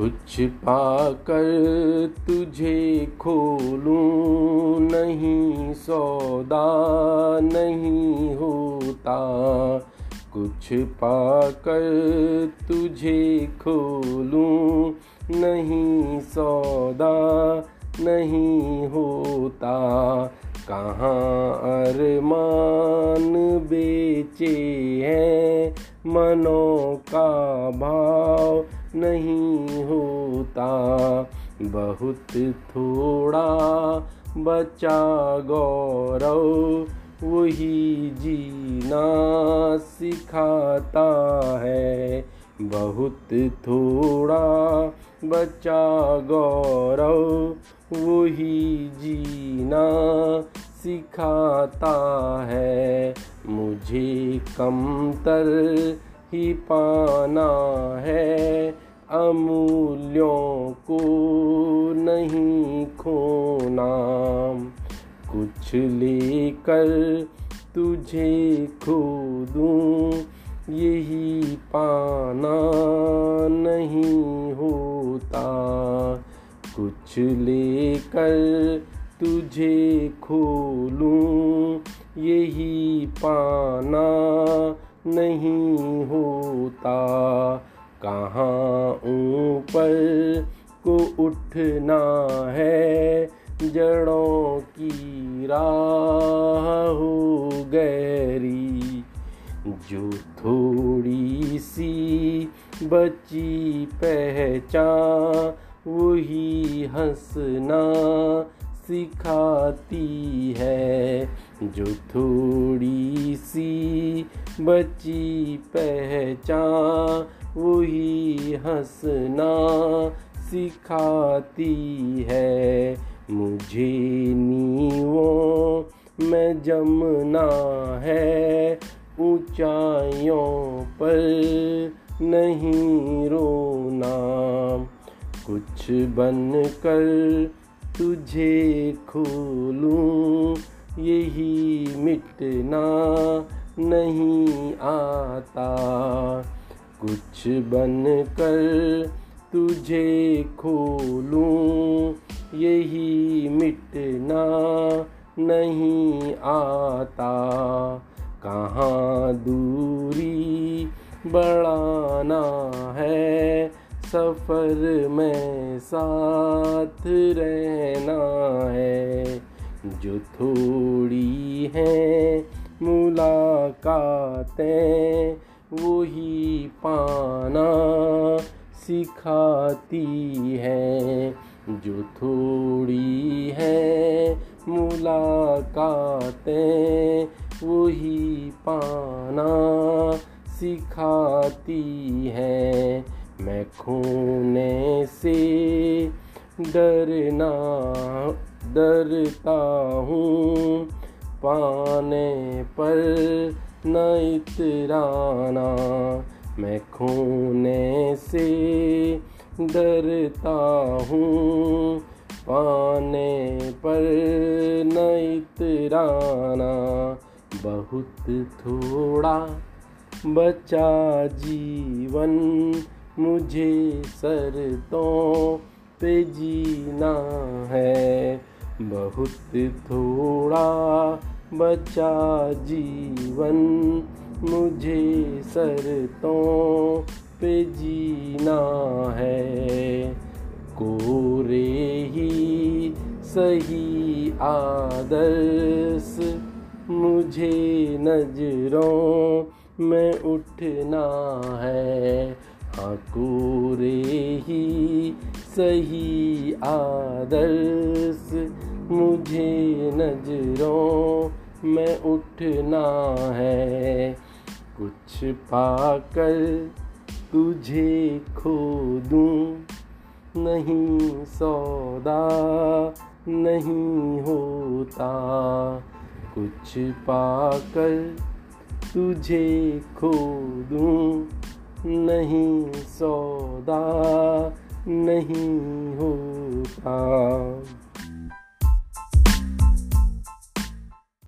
कुछ पाकर तुझे खोलूं नहीं, सौदा नहीं होता। कुछ पाकर तुझे खोलूं नहीं, सौदा नहीं होता। कहाँ अरमान बेचे हैं मनों का भाव नहीं होता। बहुत थोड़ा बचा गौरव, वही जीना सिखाता है। बहुत थोड़ा बचा गौरव, वही जीना सिखाता है। मुझे कमतर ही पाना है। अमूल्यों को नहीं खोना। कुछ लेकर तुझे खो दूँ, यही पाना नहीं होता। कुछ लेकर तुझे खोलूं यही पाना नहीं होता। कहाँ ऊपर को उठना है? जड़ों की राह हो गहरी। जो थोड़ी सी बची पहचान, वही हंसना सिखाती है। जो थोड़ी सी बची पहचान, वही हंसना सिखाती है। मुझे नीवों में जमना है, ऊंचाइयों पर नहीं रोना। कुछ बन कर तुझे खोलूं, यही मिटना नहीं आता। कुछ बन कर तुझे खोलूं, यही मिटना नहीं आता। कहाँ दूरी बढ़ाना है, सफ़र में साथ रहना है। जो थोड़ी हैं मुलाकातें, वही पाना सिखाती हैं। जो थोड़ी हैं मुलाकातें, वही पाना सिखाती हैं। मैं खोने से डरना, डरता हूँ पाने पर न इतराना मैं खोने से डरता हूँ। पाने पर न इतराना बहुत थोड़ा बचा जीवन मुझे शरतों पे जीना है। बहुत थोड़ा बचा जीवन, मुझे शरतों पे जीना है। कोरे ही सही आदर्श, मुझे नज़रों में उठना है। हाँ कोरे ही सही आदर्श मुझे नज़रों में उठना है। कुछ पाकर तुझे खो दूँ। नहीं सौदा नहीं होता। कुछ पाकर तुझे खो दूँ। नहीं सौदा नहीं होता।